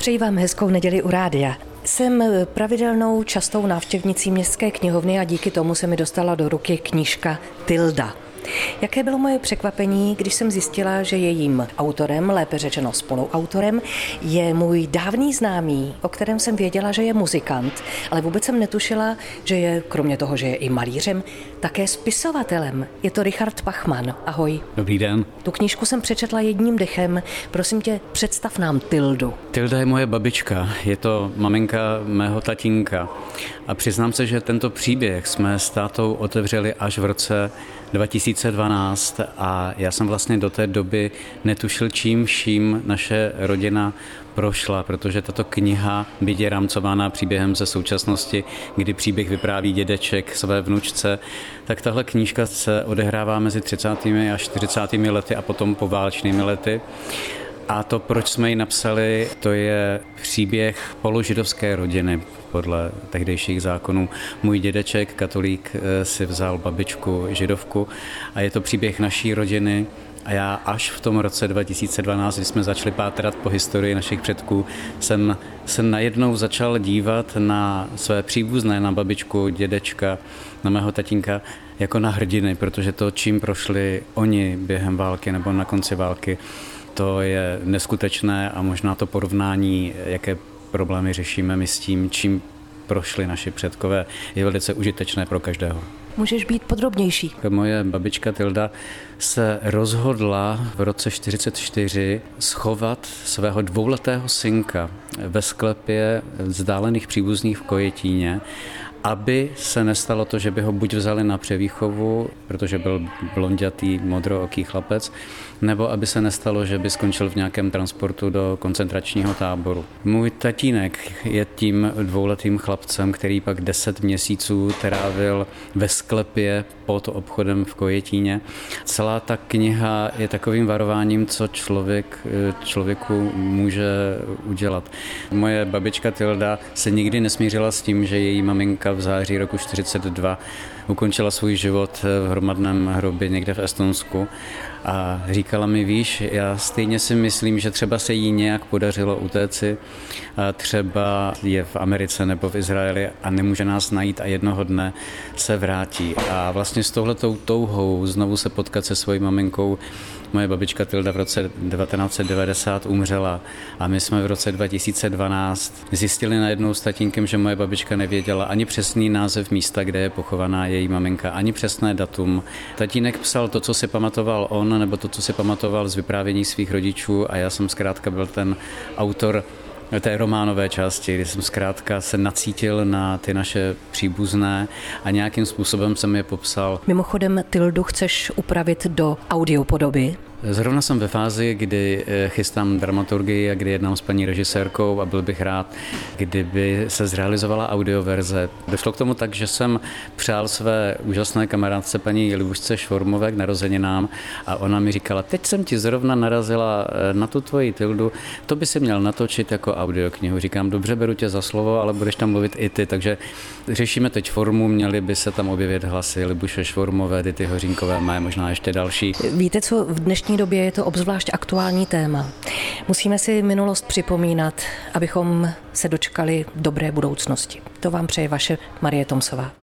Přeji vám hezkou neděli u rádia. Jsem pravidelnou častou návštěvnicí městské knihovny a díky tomu se mi dostala do ruky knížka Tilda. Jaké bylo moje překvapení, když jsem zjistila, že jejím autorem, lépe řečeno spoluautorem, je můj dávný známý, o kterém jsem věděla, že je muzikant, ale vůbec jsem netušila, že je, kromě toho, že je i malířem, také spisovatelem. Je to Richard Pachman. Ahoj. Dobrý den. Tu knížku jsem přečetla jedním dechem. Prosím tě, představ nám Tildu. Tilda je moje babička, je to maminka mého tatínka. A přiznám se, že tento příběh jsme s tátou otevřeli až v roce 2012 a já jsem vlastně do té doby netušil, čím vším naše rodina prošla, protože tato kniha, byť je rámcována příběhem ze současnosti, kdy příběh vypráví dědeček své vnučce, tak tahle knížka se odehrává mezi 30. a 40. lety a potom poválečnými lety. A to, proč jsme ji napsali, to je příběh položidovské rodiny podle tehdejších zákonů. Můj dědeček, katolík, eh, si vzal babičku židovku a je to příběh naší rodiny, a já až v tom roce 2012, kdy jsme začali pátrat po historii našich předků, jsem se najednou začal dívat na své příbuzné, na babičku, dědečka, na mého tatínka, jako na hrdiny, protože to, čím prošli oni během války nebo na konci války, to je neskutečné a možná to porovnání, jaké problémy řešíme my s tím, čím prošli naši předkové, je velice užitečné pro každého. Můžeš být podrobnější. Moje babička Tilda se rozhodla v roce 44 schovat svého dvouletého synka ve sklepě vzdálených příbuzných v Kojetíně aby se nestalo to, že by ho buď vzali na převýchovu, protože byl blondětý, modrooký chlapec, nebo aby se nestalo, že by skončil v nějakém transportu do koncentračního táboru. Můj tatínek je tím dvouletým chlapcem, který pak deset měsíců trávil ve sklepě pod obchodem v Kojetíně. Celá ta kniha je takovým varováním, co člověk člověku může udělat. Moje babička Tilda se nikdy nesmířila s tím, že její maminka v září roku 42 ukončila svůj život v hromadném hrobě někde v Estonsku a říkala mi, víš, já stejně si myslím, že třeba se jí nějak podařilo utéci, třeba je v Americe nebo v Izraeli a nemůže nás najít a jednoho dne se vrátí. A vlastně s touhletou touhou znovu se potkat se svojí maminkou Moje babička Tilda v roce 1990 umřela a my jsme v roce 2012 zjistili najednou s tatínkem, že moje babička nevěděla ani přesný název místa, kde je pochovaná její maminka, ani přesné datum. Tatínek psal to, co si pamatoval on, nebo to, co si pamatoval z vyprávění svých rodičů a já jsem zkrátka byl ten autor té románové části, kdy jsem zkrátka se nacítil na ty naše příbuzné a nějakým způsobem jsem je popsal. Mimochodem, Tildu chceš upravit do audiopodoby? Zrovna jsem ve fázi, kdy eh, chystám dramaturgii a kdy jednám s paní režisérkou a byl bych rád, kdyby se zrealizovala audioverze. Došlo k tomu tak, že jsem přál své úžasné kamarádce paní Libušce Švormové k narozeninám a ona mi říkala, teď jsem ti zrovna narazila eh, na tu tvoji tildu, to by si měl natočit jako audioknihu. Říkám, dobře, beru tě za slovo, ale budeš tam mluvit i ty, takže řešíme teď formu, měly by se tam objevit hlasy Libuše Švormové, Dity Hořínkové, má možná ještě další. Víte, co v dnešní dnešní době je to obzvlášť aktuální téma. Musíme si minulost připomínat, abychom se dočkali dobré budoucnosti. To vám přeje vaše Marie Tomsová.